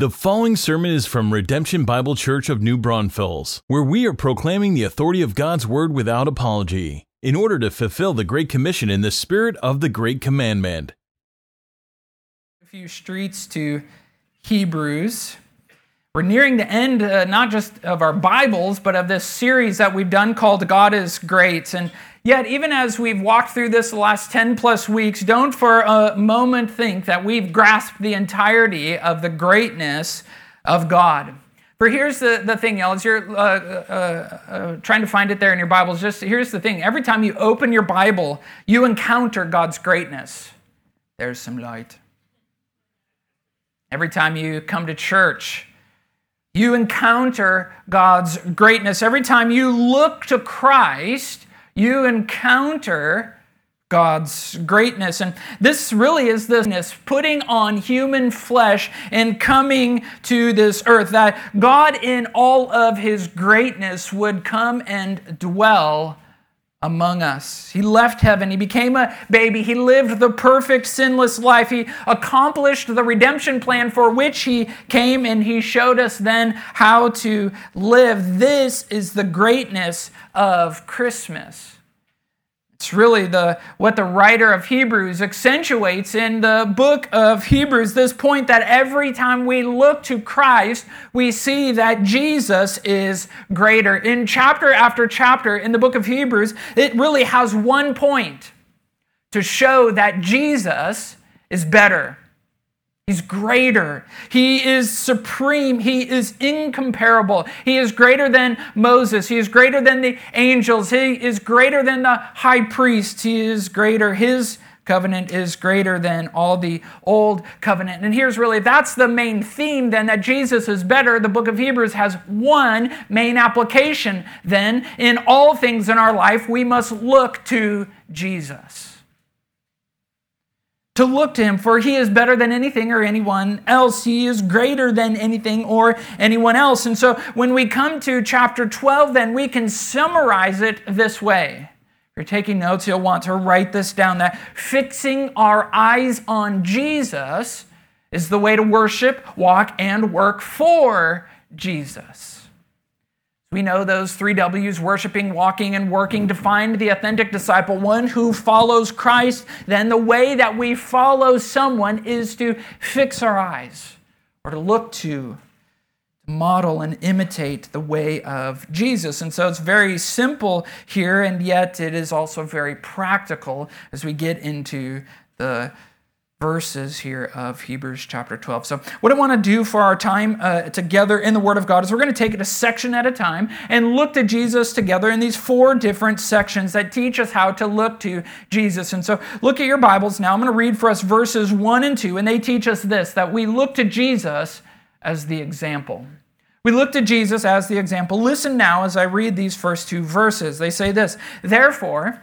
The following sermon is from Redemption Bible Church of New Braunfels, where we are proclaiming the authority of God's Word without apology, in order to fulfill the Great Commission in the spirit of the Great Commandment. A few streets to Hebrews. We're nearing the end, uh, not just of our Bibles, but of this series that we've done called God is Great. And Yet, even as we've walked through this the last 10 plus weeks, don't for a moment think that we've grasped the entirety of the greatness of God. For here's the, the thing, y'all, as you're uh, uh, uh, trying to find it there in your Bibles, just here's the thing. Every time you open your Bible, you encounter God's greatness. There's some light. Every time you come to church, you encounter God's greatness. Every time you look to Christ, you encounter God's greatness. And this really is this putting on human flesh and coming to this earth, that God, in all of his greatness, would come and dwell among us. He left heaven. He became a baby. He lived the perfect, sinless life. He accomplished the redemption plan for which he came, and he showed us then how to live. This is the greatness of Christmas. It's really the what the writer of Hebrews accentuates in the book of Hebrews this point that every time we look to Christ, we see that Jesus is greater. In chapter after chapter in the book of Hebrews, it really has one point to show that Jesus is better. He's greater. He is supreme. He is incomparable. He is greater than Moses. He is greater than the angels. He is greater than the high priest. He is greater. His covenant is greater than all the old covenant. And here's really that's the main theme then that Jesus is better. The book of Hebrews has one main application then in all things in our life we must look to Jesus to look to him, for he is better than anything or anyone else. He is greater than anything or anyone else. And so when we come to chapter 12, then we can summarize it this way. If you're taking notes, you'll want to write this down that fixing our eyes on Jesus is the way to worship, walk, and work for Jesus. We know those three W's worshiping, walking, and working define the authentic disciple, one who follows Christ. Then the way that we follow someone is to fix our eyes or to look to, to model and imitate the way of Jesus. And so it's very simple here, and yet it is also very practical as we get into the verses here of Hebrews chapter 12. So, what I want to do for our time uh, together in the Word of God is we're going to take it a section at a time and look to Jesus together in these four different sections that teach us how to look to Jesus. And so, look at your Bibles now. I'm going to read for us verses 1 and 2, and they teach us this that we look to Jesus as the example. We look to Jesus as the example. Listen now as I read these first two verses. They say this Therefore,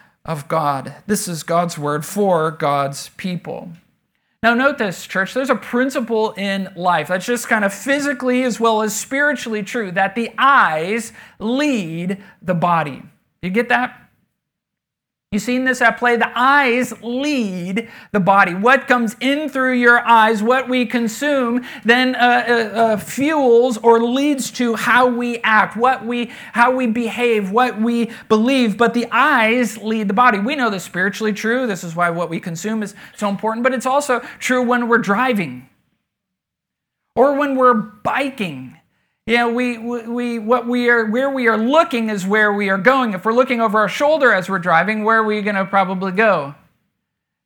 of God. This is God's word for God's people. Now, note this, church, there's a principle in life that's just kind of physically as well as spiritually true that the eyes lead the body. You get that? You've seen this at play. The eyes lead the body. What comes in through your eyes, what we consume, then uh, uh, uh, fuels or leads to how we act, what we, how we behave, what we believe. But the eyes lead the body. We know this spiritually true. This is why what we consume is so important. But it's also true when we're driving or when we're biking you know, we, we, what we are, where we are looking is where we are going. If we're looking over our shoulder as we're driving, where are we going to probably go?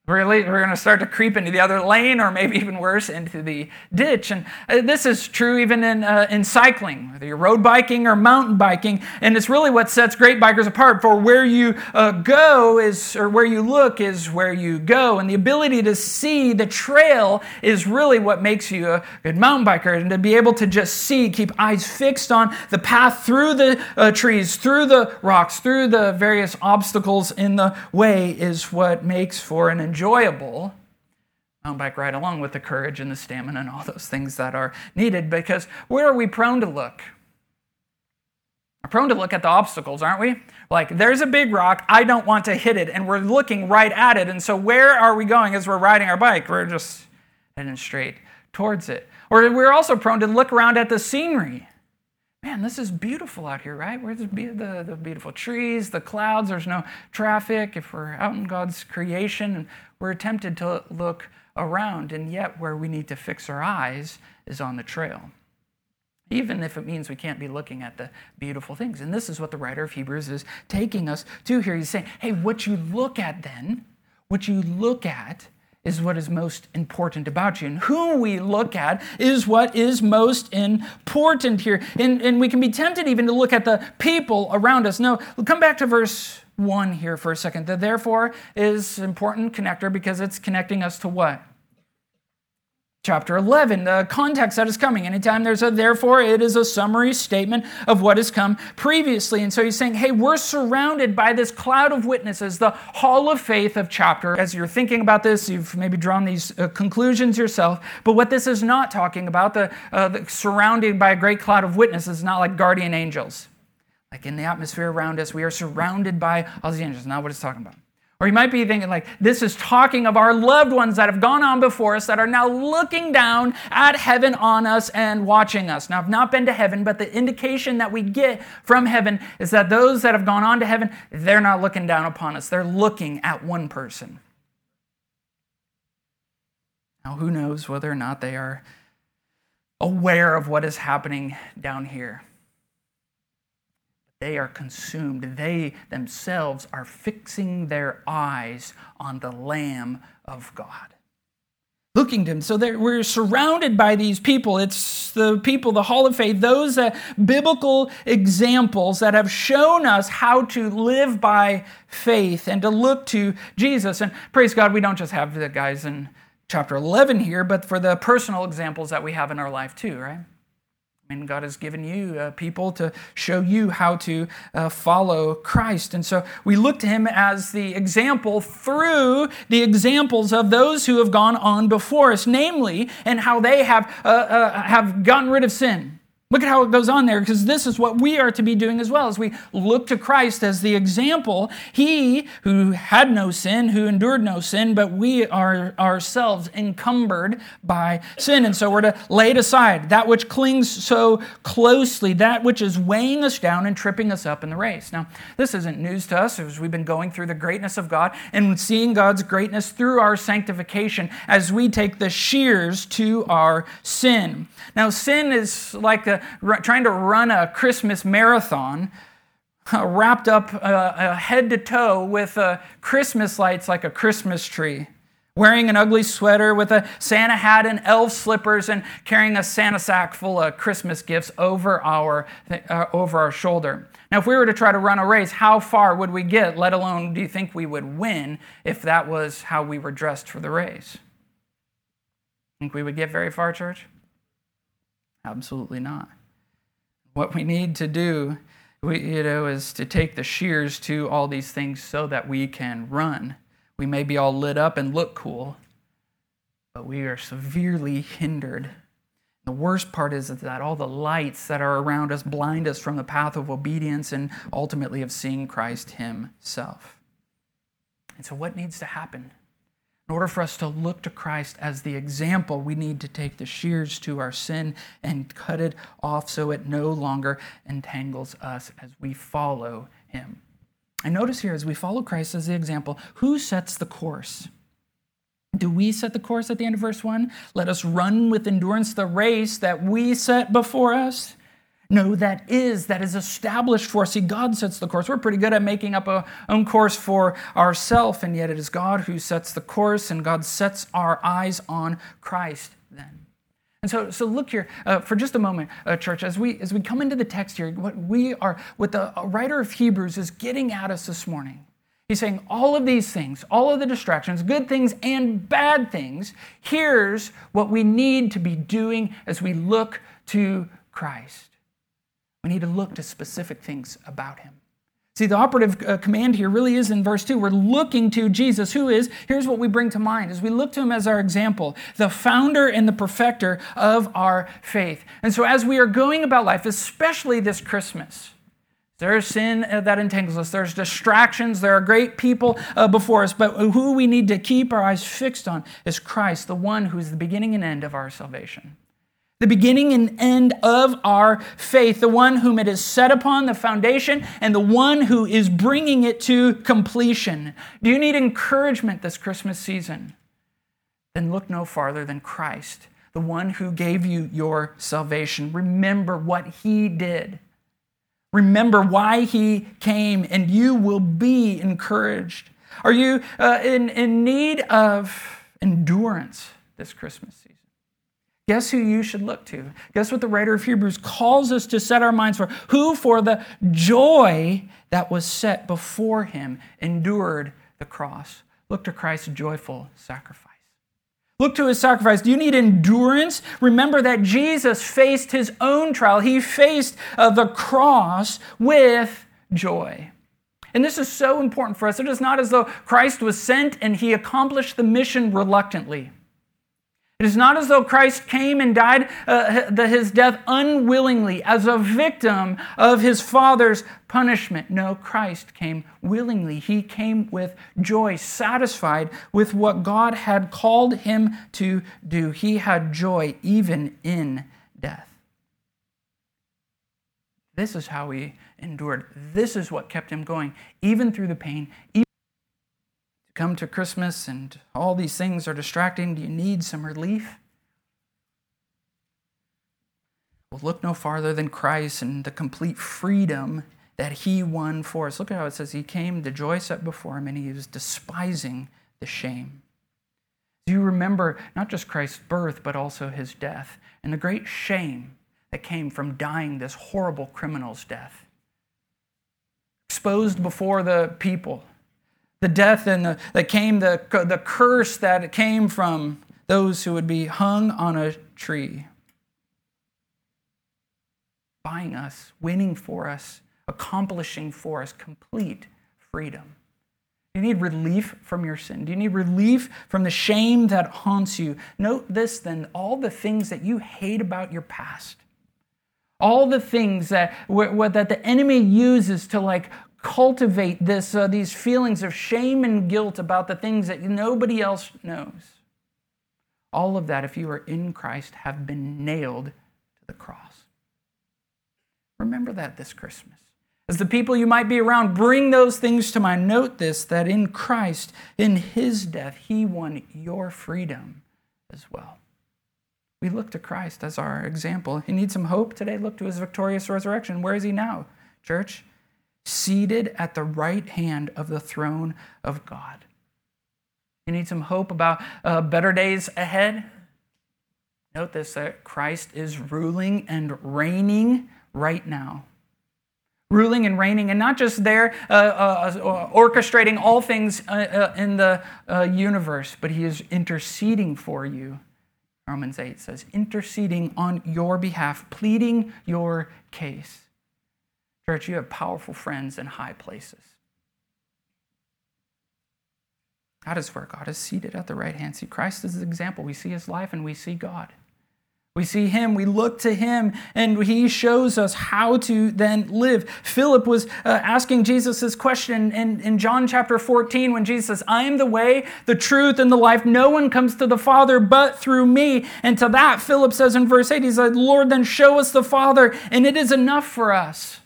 Really, we're going to start to creep into the other lane, or maybe even worse, into the ditch. And uh, this is true even in, uh, in cycling, whether you're road biking or mountain biking. And it's really what sets great bikers apart. For where you uh, go is, or where you look is where you go. And the ability to see the trail is really what makes you a good mountain biker. And to be able to just see, keep eyes fixed on the path through the uh, trees, through the rocks, through the various obstacles in the way is what makes for an enjoyable mountain bike ride, along with the courage and the stamina and all those things that are needed. Because where are we prone to look? We're prone to look at the obstacles, aren't we? Like, there's a big rock, I don't want to hit it, and we're looking right at it. And so, where are we going as we're riding our bike? We're just heading straight towards it. Or we're also prone to look around at the scenery man, this is beautiful out here, right? Where's the, the, the, beautiful trees, the clouds, there's no traffic. If we're out in God's creation, we're tempted to look around, and yet where we need to fix our eyes is on the trail. Even if it means we can't be looking at the beautiful things. And this is what the writer of Hebrews is taking us to here. He's saying, hey, what you look at then, what you look at is what is most important about you. And who we look at is what is most important here. And, and we can be tempted even to look at the people around us. No, come back to verse 1 here for a second. The therefore is important connector because it's connecting us to what? Chapter 11, the context that is coming. Anytime there's a therefore, it is a summary statement of what has come previously. And so he's saying, hey, we're surrounded by this cloud of witnesses, the hall of faith of chapter. As you're thinking about this, you've maybe drawn these uh, conclusions yourself. But what this is not talking about, the, uh, the surrounded by a great cloud of witnesses, not like guardian angels. Like in the atmosphere around us, we are surrounded by all these angels. Not what it's talking about. Or you might be thinking, like, this is talking of our loved ones that have gone on before us that are now looking down at heaven on us and watching us. Now, I've not been to heaven, but the indication that we get from heaven is that those that have gone on to heaven, they're not looking down upon us. They're looking at one person. Now, who knows whether or not they are aware of what is happening down here? They are consumed. They themselves are fixing their eyes on the Lamb of God. Looking to him. So we're surrounded by these people. It's the people, the Hall of Faith, those uh, biblical examples that have shown us how to live by faith and to look to Jesus. And praise God, we don't just have the guys in chapter 11 here, but for the personal examples that we have in our life too, right? Mean, God has given you uh, people to show you how to uh, follow Christ. And so we look to him as the example through the examples of those who have gone on before us, namely, and how they have, uh, uh have gotten rid of sin Look at how it goes on there, because this is what we are to be doing as well as we look to Christ as the example. He who had no sin, who endured no sin, but we are ourselves encumbered by sin. And so we're to lay it aside, that which clings so closely, that which is weighing us down and tripping us up in the race. Now, this isn't news to us as we've been going through the greatness of God and seeing God's greatness through our sanctification as we take the shears to our sin. Now, sin is like a, trying to run a Christmas marathon uh, wrapped up uh, uh, head to toe with uh, Christmas lights like a Christmas tree, wearing an ugly sweater with a Santa hat and elf slippers, and carrying a Santa sack full of Christmas gifts over our, uh, over our shoulder. Now, if we were to try to run a race, how far would we get, let alone do you think we would win if that was how we were dressed for the race? Think we would get very far, church? Absolutely not. What we need to do, we, you know, is to take the shears to all these things so that we can run. We may be all lit up and look cool, but we are severely hindered. The worst part is that all the lights that are around us blind us from the path of obedience and ultimately of seeing Christ Himself. And so, what needs to happen? In order for us to look to Christ as the example, we need to take the shears to our sin and cut it off so it no longer entangles us as we follow him. And notice here, as we follow Christ as the example, who sets the course? Do we set the course at the end of verse 1? Let us run with endurance the race that we set before us. No, that is, that is established for us. See, God sets the course. We're pretty good at making up our own course for ourselves, and yet it is God who sets the course, and God sets our eyes on Christ then. And so, so look here uh, for just a moment, uh, church, as we as we come into the text here, what we are, what the writer of Hebrews is getting at us this morning. He's saying all of these things, all of the distractions, good things and bad things. Here's what we need to be doing as we look to Christ. We need to look to specific things about him. See, the operative uh, command here really is in verse 2. We're looking to Jesus, who is, here's what we bring to mind as we look to him as our example, the founder and the perfecter of our faith. And so, as we are going about life, especially this Christmas, there's sin uh, that entangles us. There's distractions. There are great people uh, before us. But who we need to keep our eyes fixed on is Christ, the one who is the beginning and end of our salvation the beginning and end of our faith, the one whom it is set upon, the foundation, and the one who is bringing it to completion. Do you need encouragement this Christmas season? Then look no farther than Christ, the one who gave you your salvation. Remember what he did. Remember why he came, and you will be encouraged. Are you uh, in, in need of endurance this Christmas season? Guess who you should look to? Guess what the writer of Hebrews calls us to set our minds for? Who, for the joy that was set before him, endured the cross. Look to Christ's joyful sacrifice. Look to his sacrifice. Do you need endurance? Remember that Jesus faced his own trial. He faced uh, the cross with joy. And this is so important for us. It is not as though Christ was sent and he accomplished the mission reluctantly. It is not as though Christ came and died uh, his death unwillingly as a victim of his Father's punishment. No, Christ came willingly. He came with joy, satisfied with what God had called him to do. He had joy even in death. This is how he endured. This is what kept him going, even through the pain, come to Christmas and all these things are distracting, do you need some relief? Well, look no farther than Christ and the complete freedom that he won for us. Look at how it says he came, the joy set before him, and he was despising the shame. Do you remember not just Christ's birth, but also his death and the great shame that came from dying this horrible criminal's death? Exposed before the people, the death and the, that came, the, the curse that came from those who would be hung on a tree. Buying us, winning for us, accomplishing for us complete freedom. Do you need relief from your sin? Do you need relief from the shame that haunts you? Note this then all the things that you hate about your past, all the things that, that the enemy uses to like cultivate this, uh, these feelings of shame and guilt about the things that nobody else knows. All of that, if you are in Christ, have been nailed to the cross. Remember that this Christmas. As the people you might be around, bring those things to mind. Note this that in Christ, in his death, he won your freedom as well. We look to Christ as our example. You need some hope today? Look to his victorious resurrection. Where is he now, church? Seated at the right hand of the throne of God. You need some hope about uh, better days ahead? Note this that Christ is ruling and reigning right now. Ruling and reigning, and not just there uh, uh, uh orchestrating all things uh, uh, in the universe, but he is interceding for you. Romans 8 says, interceding on your behalf, pleading your case. Church, you have powerful friends in high places. That is where God is seated at the right hand. See, Christ is the example. We see his life and we see God. We see him, we look to him, and he shows us how to then live. Philip was uh, asking Jesus this question in, in John chapter 14 when Jesus says, I am the way, the truth, and the life. No one comes to the Father but through me. And to that, Philip says in verse 8, he said, Lord, then show us the Father, and it is enough for us.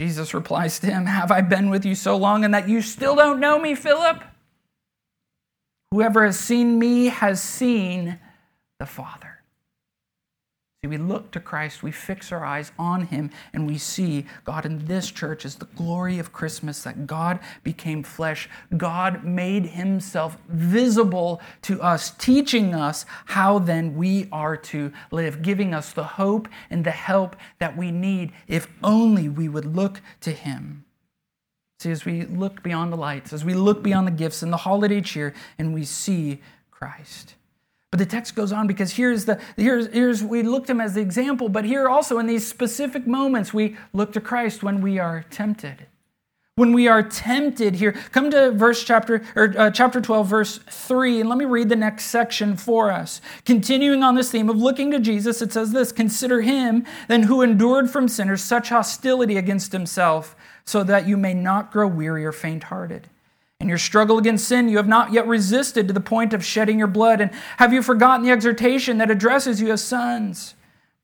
Jesus replies to him, Have I been with you so long and that you still don't know me, Philip? Whoever has seen me has seen the Father. See, we look to Christ, we fix our eyes on Him, and we see God in this church is the glory of Christmas that God became flesh. God made Himself visible to us, teaching us how then we are to live, giving us the hope and the help that we need if only we would look to Him. See, as we look beyond the lights, as we look beyond the gifts and the holiday cheer, and we see Christ. But the text goes on because here's the here's here's we looked him as the example, but here also in these specific moments we look to Christ when we are tempted. When we are tempted here, come to verse chapter or uh, chapter 12 verse 3 and let me read the next section for us. Continuing on this theme of looking to Jesus, it says this, consider him then who endured from sinners such hostility against himself so that you may not grow weary or faint-hearted. In your struggle against sin, you have not yet resisted to the point of shedding your blood. And have you forgotten the exhortation that addresses you as sons?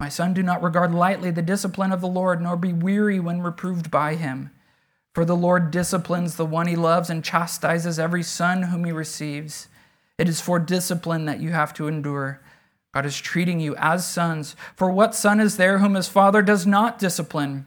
My son, do not regard lightly the discipline of the Lord, nor be weary when reproved by him. For the Lord disciplines the one he loves and chastises every son whom he receives. It is for discipline that you have to endure. God is treating you as sons. For what son is there whom his father does not discipline?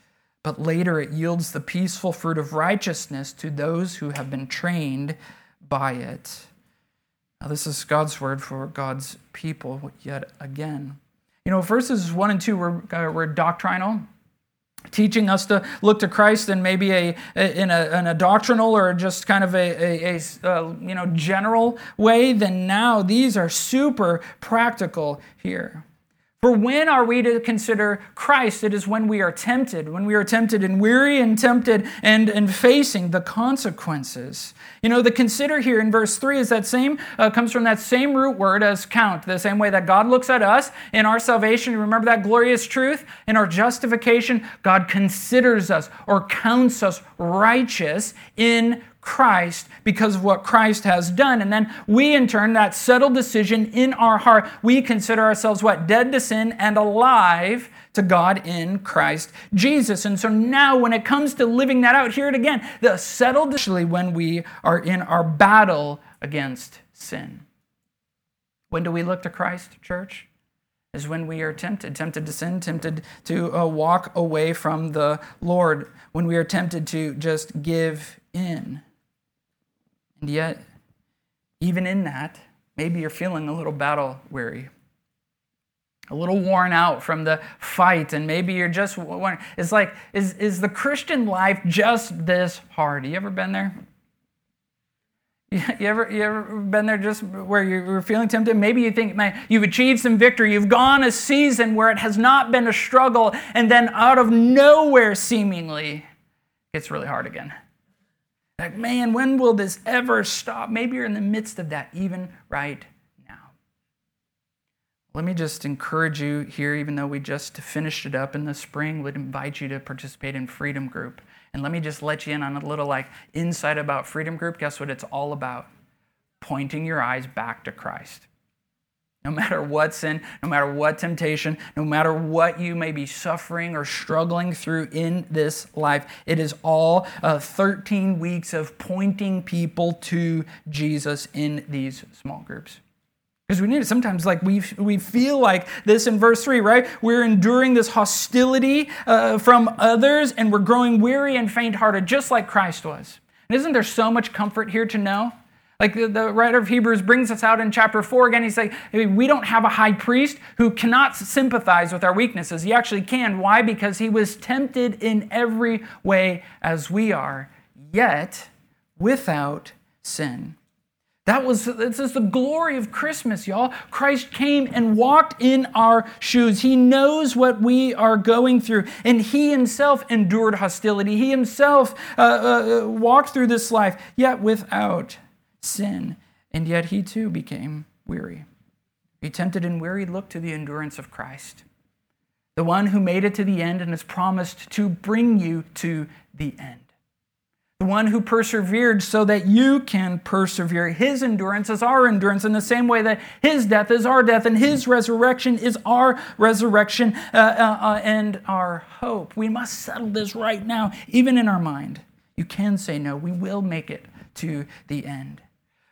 but later it yields the peaceful fruit of righteousness to those who have been trained by it. Now, this is God's word for God's people yet again. You know, verses 1 and 2 were, uh, were doctrinal, teaching us to look to Christ in maybe a, in, a, in a doctrinal or just kind of a, a, a uh, you know, general way. Then now these are super practical here. For when are we to consider Christ? It is when we are tempted, when we are tempted and weary and tempted and, and facing the consequences. You know, the consider here in verse 3 is that same, uh, comes from that same root word as count, the same way that God looks at us in our salvation. Remember that glorious truth? In our justification, God considers us or counts us righteous in Christ because of what Christ has done. And then we, in turn, that settled decision in our heart, we consider ourselves what? Dead to sin and alive to God in Christ Jesus. And so now, when it comes to living that out, hear it again the settled decision when we are in our battle against sin. When do we look to Christ, church? Is when we are tempted, tempted to sin, tempted to uh, walk away from the Lord, when we are tempted to just give in. And yet, even in that, maybe you're feeling a little battle weary, a little worn out from the fight, and maybe you're just wondering, it's like, is, is the Christian life just this hard? You ever been there? You ever, you ever been there just where you're feeling tempted? Maybe you think, man, you've achieved some victory. You've gone a season where it has not been a struggle, and then out of nowhere, seemingly, it's really hard again. Like, man, when will this ever stop? Maybe you're in the midst of that even right now. Let me just encourage you here, even though we just finished it up in the spring, would invite you to participate in Freedom Group. And let me just let you in on a little like insight about Freedom Group. Guess what it's all about? Pointing your eyes back to Christ. No matter what sin, no matter what temptation, no matter what you may be suffering or struggling through in this life, it is all uh, 13 weeks of pointing people to Jesus in these small groups. Because we need it. Sometimes, like we we feel like this in verse three, right? We're enduring this hostility uh, from others, and we're growing weary and faint-hearted, just like Christ was. And isn't there so much comfort here to know like the, the, writer of Hebrews brings us out in chapter 4 again. He's like, we don't have a high priest who cannot sympathize with our weaknesses. He actually can. Why? Because he was tempted in every way as we are, yet without sin. That was this is the glory of Christmas, y'all. Christ came and walked in our shoes. He knows what we are going through, and he himself endured hostility. He himself uh, uh, walked through this life, yet without sin, and yet he too became weary. He tempted and weary looked to the endurance of Christ. the one who made it to the end and has promised to bring you to the end. The one who persevered so that you can persevere. His endurance is our endurance in the same way that his death is our death and his resurrection is our resurrection uh, uh, uh, and our hope. We must settle this right now, even in our mind. You can say no. We will make it to the end.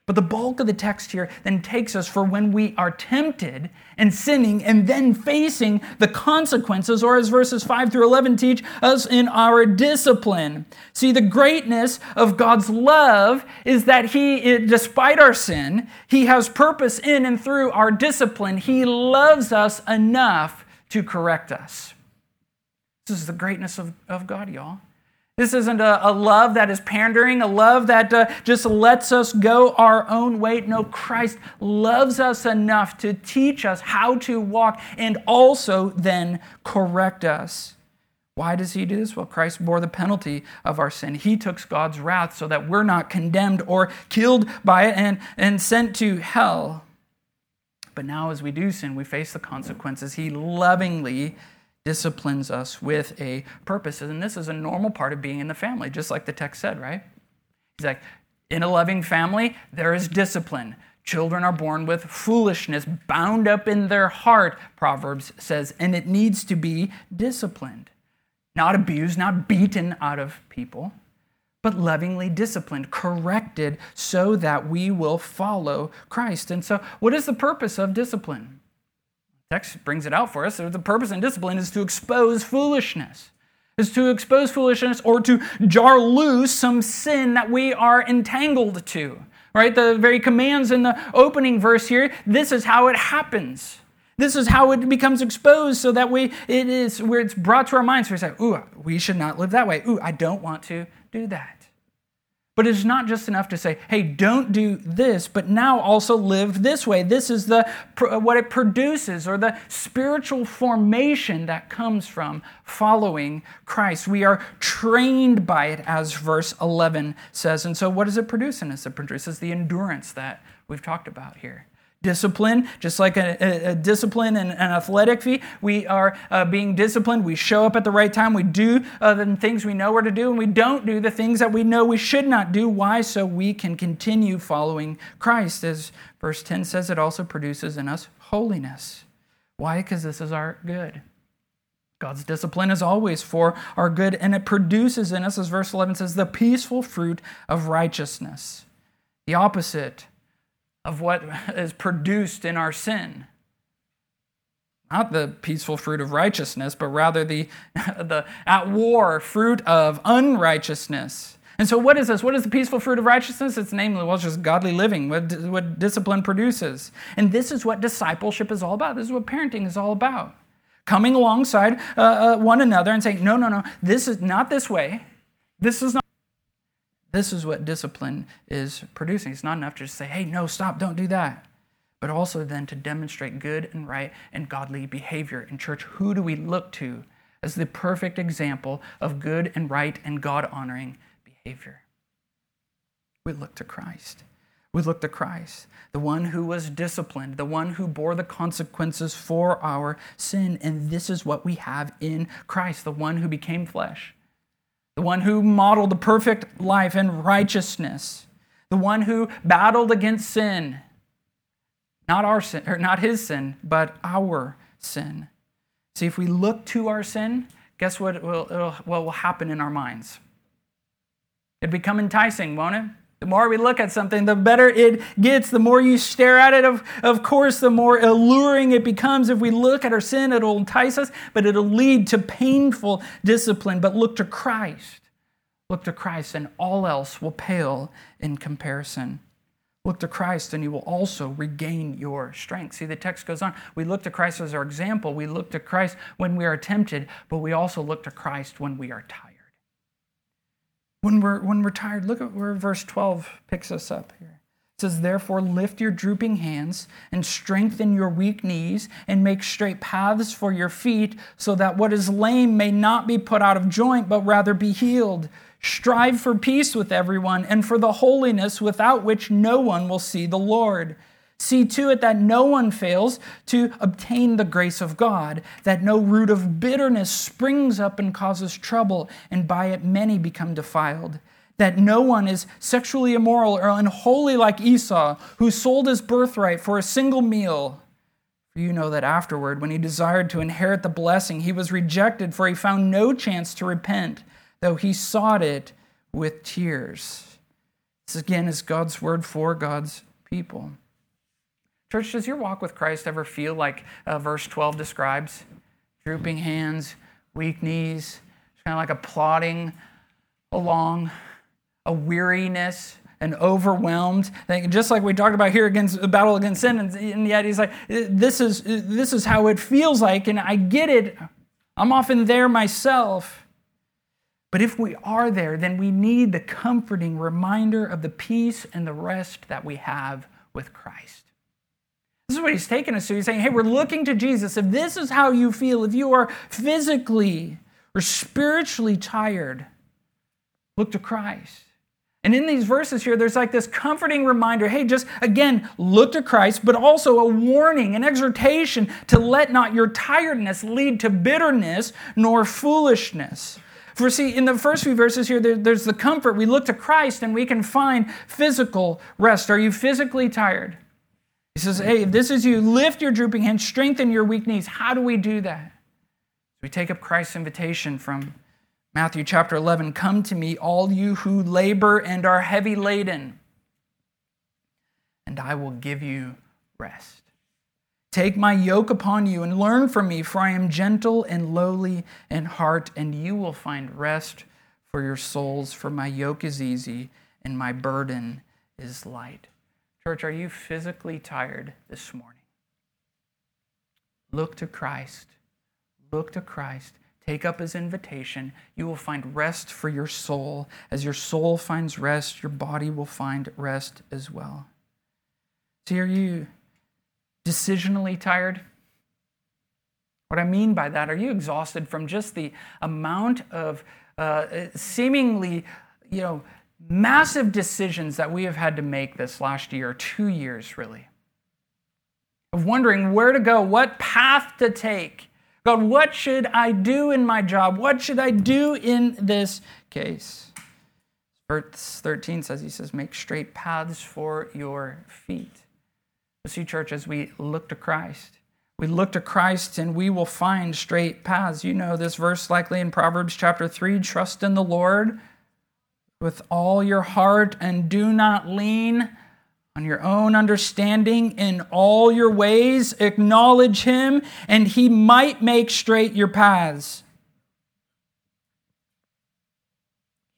But the bulk of the text here then takes us for when we are tempted and sinning and then facing the consequences, or as verses 5 through 11 teach us in our discipline. See, the greatness of God's love is that He, despite our sin, He has purpose in and through our discipline. He loves us enough to correct us. This is the greatness of, of God, y'all. This isn't a, a, love that is pandering, a love that uh, just lets us go our own way. No, Christ loves us enough to teach us how to walk and also then correct us. Why does he do this? Well, Christ bore the penalty of our sin. He took God's wrath so that we're not condemned or killed by it and, and sent to hell. But now, as we do sin, we face the consequences. He lovingly disciplines us with a purpose. And this is a normal part of being in the family, just like the text said, right? He's like, in a loving family, there is discipline. Children are born with foolishness bound up in their heart, Proverbs says, and it needs to be disciplined. Not abused, not beaten out of people, but lovingly disciplined, corrected so that we will follow Christ. And so, what is the purpose of discipline? Text brings it out for us. the purpose and discipline is to expose foolishness, is to expose foolishness or to jar loose some sin that we are entangled to. Right? The very commands in the opening verse here, this is how it happens. This is how it becomes exposed so that we it is where it's brought to our minds. We say, ooh, we should not live that way. Ooh, I don't want to do that. But it's not just enough to say, hey, don't do this, but now also live this way. This is the, uh, what it produces or the spiritual formation that comes from following Christ. We are trained by it, as verse 11 says. And so, what does it produce in us? It produces the endurance that we've talked about here discipline, just like a, a, a discipline and an athletic fee. We are uh, being disciplined. We show up at the right time. We do uh, the things we know where to do, and we don't do the things that we know we should not do. Why? So we can continue following Christ. As verse 10 says, it also produces in us holiness. Why? Because this is our good. God's discipline is always for our good, and it produces in us, as verse 11 says, the peaceful fruit of righteousness. The opposite of what is produced in our sin. Not the peaceful fruit of righteousness, but rather the, the at war fruit of unrighteousness. And so, what is this? What is the peaceful fruit of righteousness? It's namely, well, it's just godly living, what, what discipline produces. And this is what discipleship is all about. This is what parenting is all about. Coming alongside uh, uh, one another and saying, no, no, no, this is not this way. This is not. This is what discipline is producing. It's not enough to just say, hey, no, stop, don't do that. But also then to demonstrate good and right and godly behavior in church. Who do we look to as the perfect example of good and right and God honoring behavior? We look to Christ. We look to Christ, the one who was disciplined, the one who bore the consequences for our sin. And this is what we have in Christ, the one who became flesh the one who modeled the perfect life and righteousness, the one who battled against sin. Not our sin, or not his sin, but our sin. See, if we look to our sin, guess what will, what will happen in our minds? It'd become enticing, won't it? The more we look at something, the better it gets. The more you stare at it, of, of course, the more alluring it becomes. If we look at our sin, it'll entice us, but it'll lead to painful discipline. But look to Christ. Look to Christ, and all else will pale in comparison. Look to Christ, and you will also regain your strength. See, the text goes on. We look to Christ as our example. We look to Christ when we are tempted, but we also look to Christ when we are tired. When we're, when we're tired, look at where verse 12 picks us up here. It says, Therefore, lift your drooping hands and strengthen your weak knees and make straight paths for your feet, so that what is lame may not be put out of joint, but rather be healed. Strive for peace with everyone and for the holiness without which no one will see the Lord. See to it that no one fails to obtain the grace of God, that no root of bitterness springs up and causes trouble, and by it many become defiled. That no one is sexually immoral or unholy like Esau, who sold his birthright for a single meal. For you know that afterward, when he desired to inherit the blessing, he was rejected, for he found no chance to repent, though he sought it with tears. This again is God's word for God's people. Church, does your walk with Christ ever feel like uh, verse 12 describes? Drooping hands, weak knees, kind of like a plodding along, a weariness, and overwhelmed. Just like we talked about here against the battle against sin, and yet he's like, this is, this is how it feels like, and I get it. I'm often there myself. But if we are there, then we need the comforting reminder of the peace and the rest that we have with Christ. This is what he's taking us to. He's saying, hey, we're looking to Jesus. If this is how you feel, if you are physically or spiritually tired, look to Christ. And in these verses here, there's like this comforting reminder hey, just again, look to Christ, but also a warning, an exhortation to let not your tiredness lead to bitterness nor foolishness. For see, in the first few verses here, there, there's the comfort. We look to Christ and we can find physical rest. Are you physically tired? He says, Hey, if this is you, lift your drooping hands, strengthen your weak knees. How do we do that? We take up Christ's invitation from Matthew chapter 11 Come to me, all you who labor and are heavy laden, and I will give you rest. Take my yoke upon you and learn from me, for I am gentle and lowly in heart, and you will find rest for your souls. For my yoke is easy and my burden is light. Church, are you physically tired this morning? Look to Christ. Look to Christ. Take up his invitation. You will find rest for your soul. As your soul finds rest, your body will find rest as well. See, are you decisionally tired? What I mean by that, are you exhausted from just the amount of uh, seemingly, you know, massive decisions that we have had to make this last year, two years really, of wondering where to go, what path to take. God, what should I do in my job? What should I do in this case? Verse 13 says, He says, Make straight paths for your feet. See, church, as we look to Christ, we look to Christ and we will find straight paths. You know this verse likely in Proverbs chapter 3 trust in the Lord with all your heart and do not lean on your own understanding in all your ways. Acknowledge him, and he might make straight your paths.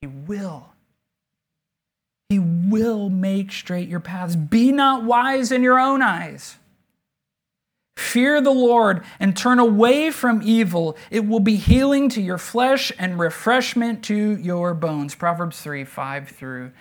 He will. He will make straight your paths. Be not wise in your own eyes. Fear the Lord and turn away from evil. It will be healing to your flesh and refreshment to your bones. Proverbs 3 5 through 8.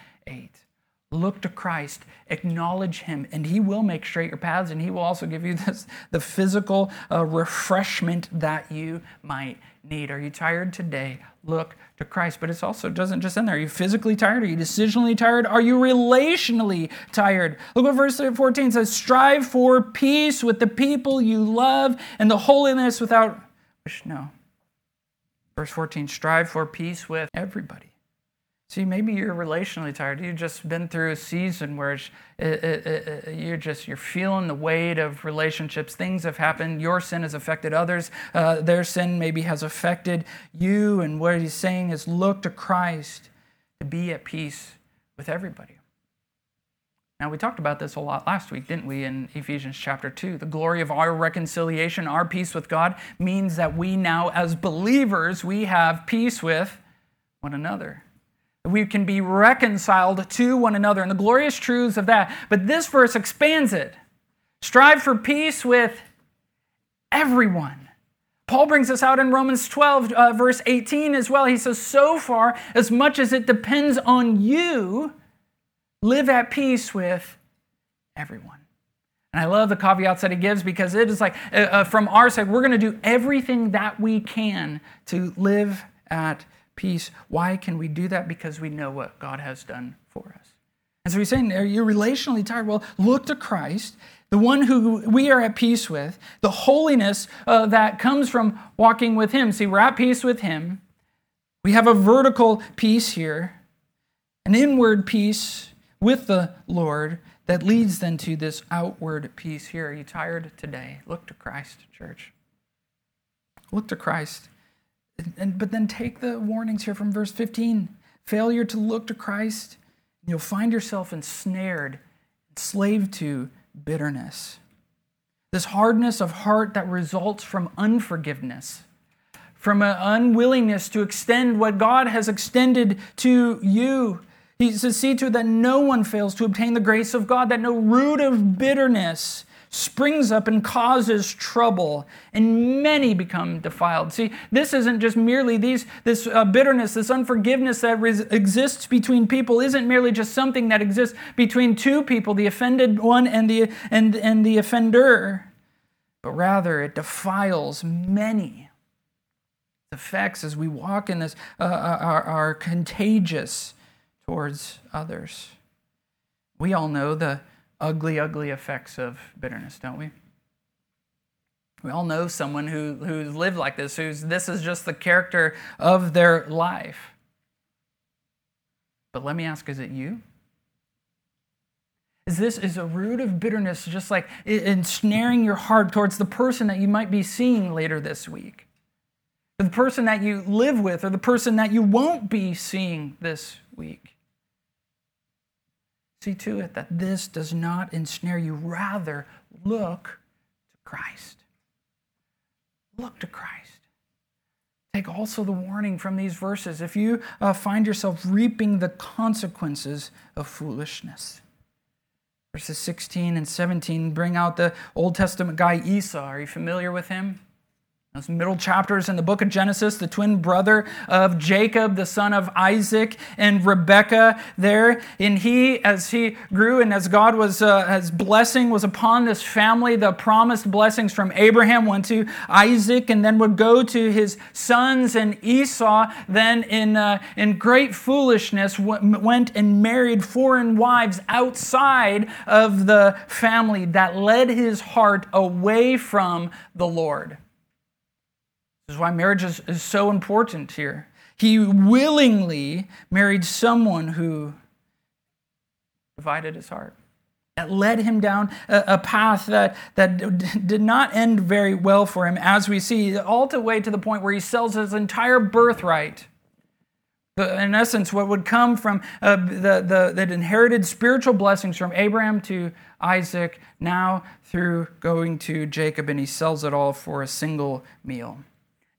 Look to Christ, acknowledge Him, and He will make straight your paths, and He will also give you this, the physical uh, refreshment that you might need. Are you tired today? Look to Christ. But it also doesn't just end there. Are you physically tired? Are you decisionally tired? Are you relationally tired? Look what verse 14 says strive for peace with the people you love and the holiness without. No. Verse 14 strive for peace with everybody. See, maybe you're relationally tired. You've just been through a season where it, it, it, you're just you're feeling the weight of relationships. Things have happened. Your sin has affected others. Uh, their sin maybe has affected you. And what he's saying is, look to Christ to be at peace with everybody. Now, we talked about this a lot last week, didn't we, in Ephesians chapter 2? The glory of our reconciliation, our peace with God, means that we now, as believers, we have peace with one another we can be reconciled to one another and the glorious truths of that. But this verse expands it. Strive for peace with everyone. Paul brings this out in Romans 12, uh, verse 18 as well. He says, So far, as much as it depends on you, live at peace with everyone. And I love the caveats that he gives because it is like, uh, uh from our side, we're going to do everything that we can to live at peace. Why can we do that? Because we know what God has done for us. And so he's saying, Are you relationally tired? Well, look to Christ, the one who we are at peace with, the holiness uh, that comes from walking with him. See, we're at peace with him. We have a vertical peace here, an inward peace with the Lord that leads then to this outward peace here. Are you tired today? Look to Christ, church. Look to Christ. And, but then take the warnings here from verse 15. Failure to look to Christ, you'll find yourself ensnared, enslaved to bitterness. This hardness of heart that results from unforgiveness, from an unwillingness to extend what God has extended to you. He says, See to it that no one fails to obtain the grace of God, that no root of bitterness springs up and causes trouble, and many become defiled. See, this isn't just merely these, this uh, bitterness, this unforgiveness that res- exists between people isn't merely just something that exists between two people, the offended one and the, and, and the offender, but rather it defiles many. The effects as we walk in this uh, uh are, are contagious towards others. We all know the ugly, ugly effects of bitterness, don't we? We all know someone who, who's lived like this, who's this is just the character of their life. But let me ask, is it you? Is this is a root of bitterness just like ensnaring your heart towards the person that you might be seeing later this week? The person that you live with, or the person that you won't be seeing this week? See to it that this does not ensnare you. Rather, look to Christ. Look to Christ. Take also the warning from these verses if you uh, find yourself reaping the consequences of foolishness. Verses 16 and 17 bring out the Old Testament guy Esau. Are you familiar with him? Those middle chapters in the book of Genesis, the twin brother of Jacob, the son of Isaac and Rebekah, there. And he, as he grew and as God was, uh, his blessing was upon this family, the promised blessings from Abraham went to Isaac and then would go to his sons. And Esau, then in, uh, in great foolishness, went and married foreign wives outside of the family that led his heart away from the Lord. This is why marriage is, is so important here. He willingly married someone who divided his heart. That led him down a, a path that, that did not end very well for him, as we see, all the way to the point where he sells his entire birthright in essence, what would come from uh, the, the, the inherited spiritual blessings from Abraham to Isaac, now through going to Jacob, and he sells it all for a single meal.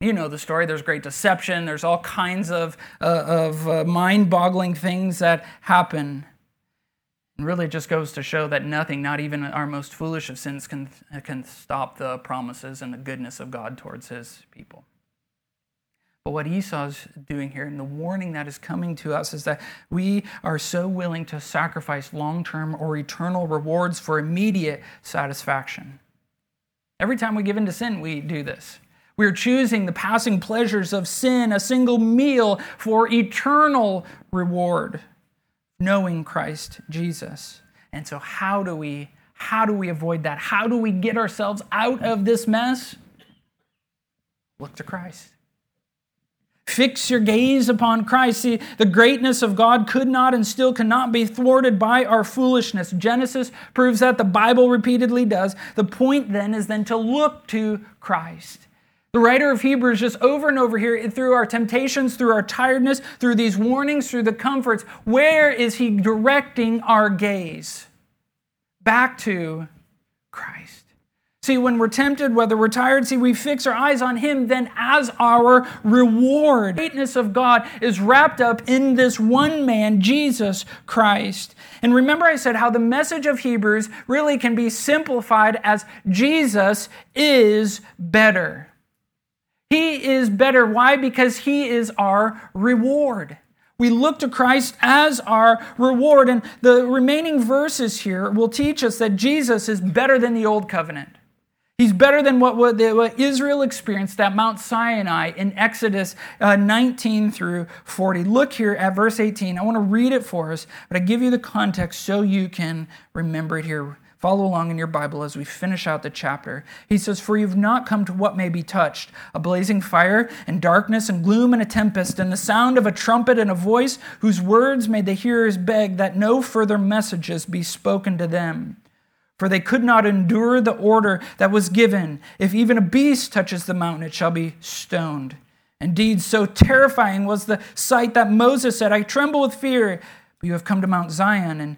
You know the story. There's great deception. There's all kinds of, uh, of uh, mind boggling things that happen. And really just goes to show that nothing, not even our most foolish of sins, can, can stop the promises and the goodness of God towards his people. But what Esau's doing here, and the warning that is coming to us, is that we are so willing to sacrifice long term or eternal rewards for immediate satisfaction. Every time we give in to sin, we do this. We're choosing the passing pleasures of sin, a single meal for eternal reward, knowing Christ Jesus. And so how do we how do we avoid that? How do we get ourselves out of this mess? Look to Christ. Fix your gaze upon Christ. See, the greatness of God could not and still cannot be thwarted by our foolishness. Genesis proves that, the Bible repeatedly does. The point then is then to look to Christ. The writer of Hebrews, just over and over here, through our temptations, through our tiredness, through these warnings, through the comforts, where is he directing our gaze? Back to Christ. See, when we're tempted, whether we're tired, see, we fix our eyes on Him then as our reward. The greatness of God is wrapped up in this one man, Jesus Christ. And remember, I said how the message of Hebrews really can be simplified as Jesus is better. He is better. Why? Because He is our reward. We look to Christ as our reward. And the remaining verses here will teach us that Jesus is better than the old covenant. He's better than what, what, Israel experienced at Mount Sinai in Exodus uh, 19 through 40. Look here at verse 18. I want to read it for us, but I give you the context so you can remember it here. Follow along in your Bible as we finish out the chapter. He says, For you've not come to what may be touched a blazing fire, and darkness, and gloom, and a tempest, and the sound of a trumpet, and a voice whose words made the hearers beg that no further messages be spoken to them for they could not endure the order that was given. If even a beast touches the mountain, it shall be stoned. Indeed, so terrifying was the sight that Moses said, I tremble with fear. But you have come to Mount Zion and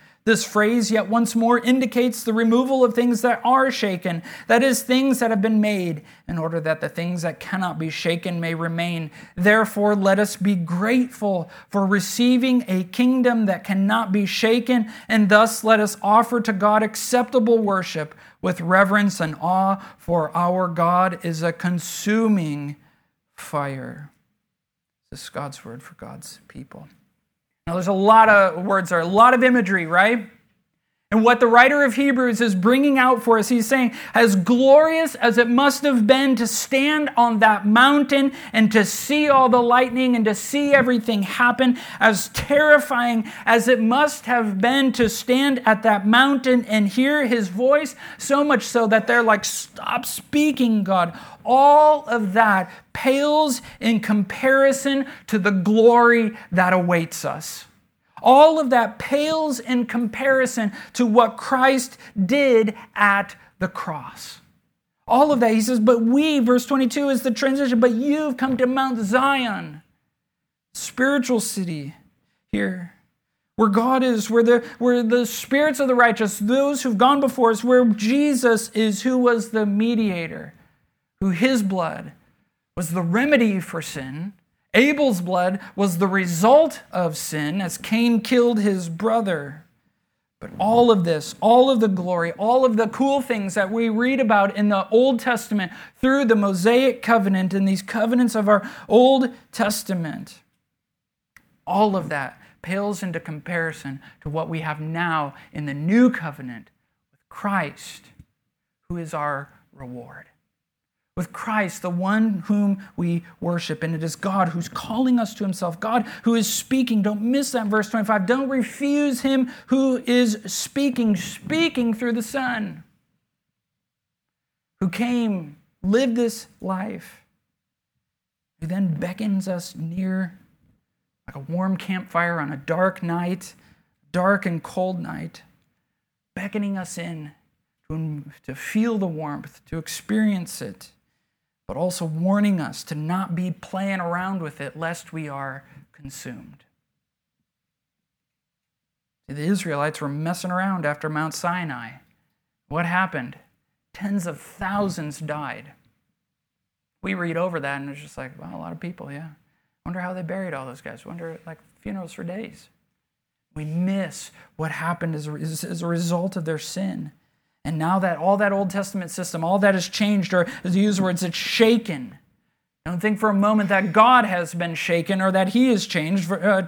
This phrase, yet once more, indicates the removal of things that are shaken, that is, things that have been made, in order that the things that cannot be shaken may remain. Therefore, let us be grateful for receiving a kingdom that cannot be shaken, and thus let us offer to God acceptable worship with reverence and awe, for our God is a consuming fire. This is God's word for God's people. Now, there's a lot of words there, a lot of imagery, right? And what the writer of Hebrews is bringing out for us, he's saying, as glorious as it must have been to stand on that mountain and to see all the lightning and to see everything happen, as terrifying as it must have been to stand at that mountain and hear his voice, so much so that they're like, Stop speaking, God. All of that pales in comparison to the glory that awaits us. All of that pales in comparison to what Christ did at the cross. All of that, he says, but we, verse 22 is the transition, but you've come to Mount Zion, spiritual city here, where God is, where the, where the spirits of the righteous, those who've gone before us, where Jesus is, who was the mediator, who his blood was the remedy for sin, Abel's blood was the result of sin as Cain killed his brother. But all of this, all of the glory, all of the cool things that we read about in the Old Testament through the Mosaic covenant and these covenants of our Old Testament, all of that pales into comparison to what we have now in the new covenant with Christ, who is our reward with Christ, the one whom we worship. And it is God who's calling us to himself, God who is speaking. Don't miss that verse 25. Don't refuse him who is speaking, speaking through the Son, who came, lived this life, who then beckons us near like a warm campfire on a dark night, dark and cold night, beckoning us in to, to feel the warmth, to experience it but also warning us to not be playing around with it lest we are consumed. The Israelites were messing around after Mount Sinai. What happened? Tens of thousands died. We read over that and it's just like, well, a lot of people, yeah. Wonder how they buried all those guys. Wonder, like, funerals for days. We miss what happened as a, as a result of their sin. And now that all that Old Testament system, all that has changed, or as you use words, it's shaken. Don't think for a moment that God has been shaken or that he has changed. Uh,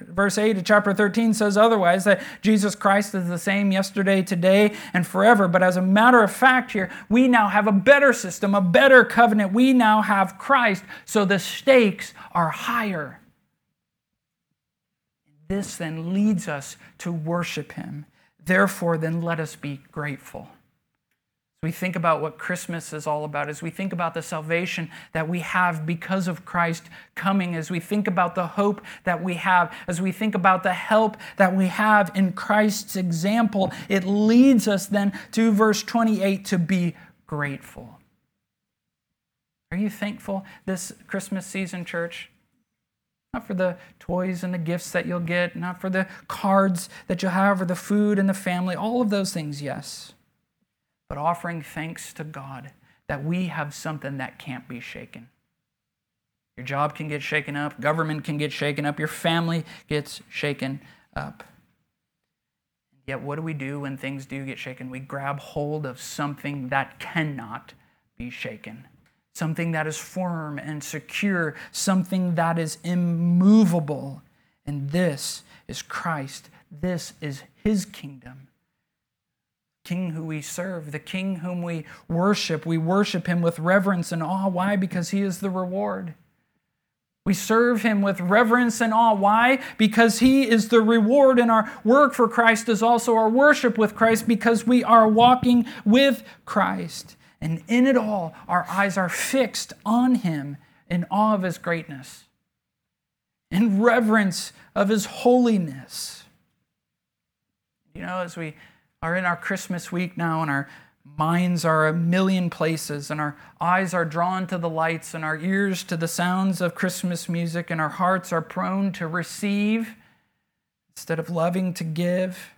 verse 8 of chapter 13 says otherwise that Jesus Christ is the same yesterday, today, and forever. But as a matter of fact, here, we now have a better system, a better covenant. We now have Christ, so the stakes are higher. This then leads us to worship him Therefore, then let us be grateful. As we think about what Christmas is all about, as we think about the salvation that we have because of Christ coming, as we think about the hope that we have, as we think about the help that we have in Christ's example, it leads us then to verse 28 to be grateful. Are you thankful this Christmas season, church? Not for the toys and the gifts that you'll get, not for the cards that you'll have, or the food and the family, all of those things, yes. But offering thanks to God that we have something that can't be shaken. Your job can get shaken up, government can get shaken up, your family gets shaken up. Yet, what do we do when things do get shaken? We grab hold of something that cannot be shaken, something that is firm and secure, something that is immovable. And this is Christ. This is his kingdom. King who we serve, the King whom we worship. We worship him with reverence and awe. Why? Because he is the reward. We serve him with reverence and awe. Why? Because he is the reward, and our work for Christ is also our worship with Christ because we are walking with Christ. And in it all, our eyes are fixed on him in awe of his greatness, in reverence of his holiness. You know, as we are in our Christmas week now and our minds are a million places, and our eyes are drawn to the lights, and our ears to the sounds of Christmas music, and our hearts are prone to receive instead of loving to give.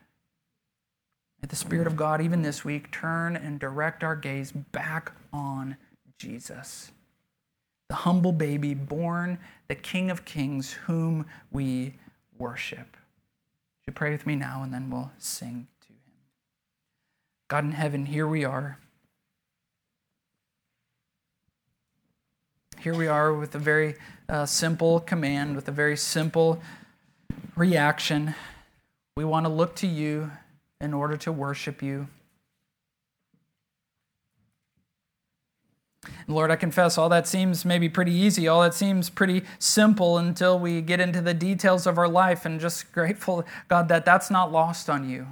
May the Spirit of God, even this week, turn and direct our gaze back on Jesus, the humble baby born, the King of Kings, whom we worship. You pray with me now, and then we'll sing. To him. God in heaven, here we are. Here we are with a very uh, simple command, with a very simple reaction. We want to look to you in order to worship you. Lord, I confess all that seems maybe pretty easy. All that seems pretty simple until we get into the details of our life, and just grateful, God, that that's not lost on you.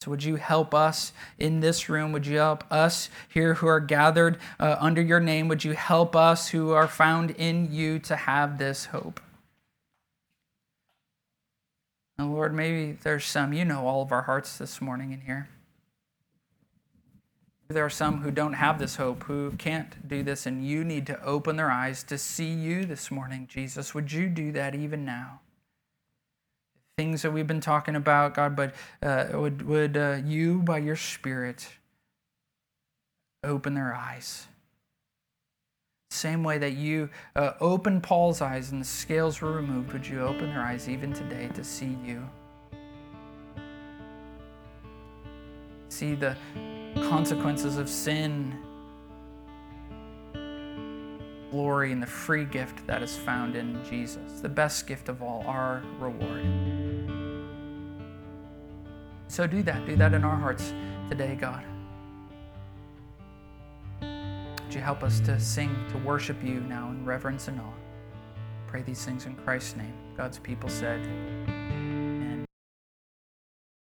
So, would you help us in this room? Would you help us here who are gathered uh, under your name? Would you help us who are found in you to have this hope? And Lord, maybe there's some, you know all of our hearts this morning in here. There are some who don't have this hope, who can't do this, and you need to open their eyes to see you this morning, Jesus. Would you do that even now? things that we've been talking about, God, but uh, would, would uh, you, by your Spirit, open their eyes? Same way that you uh, opened Paul's eyes and the scales were removed, would you open their eyes even today to see you? See the consequences of sin, glory, and the free gift that is found in Jesus, the best gift of all, our reward. So do that. Do that in our hearts today, God. Would you help us to sing, to worship you now in reverence and awe? Pray these things in Christ's name. God's people said,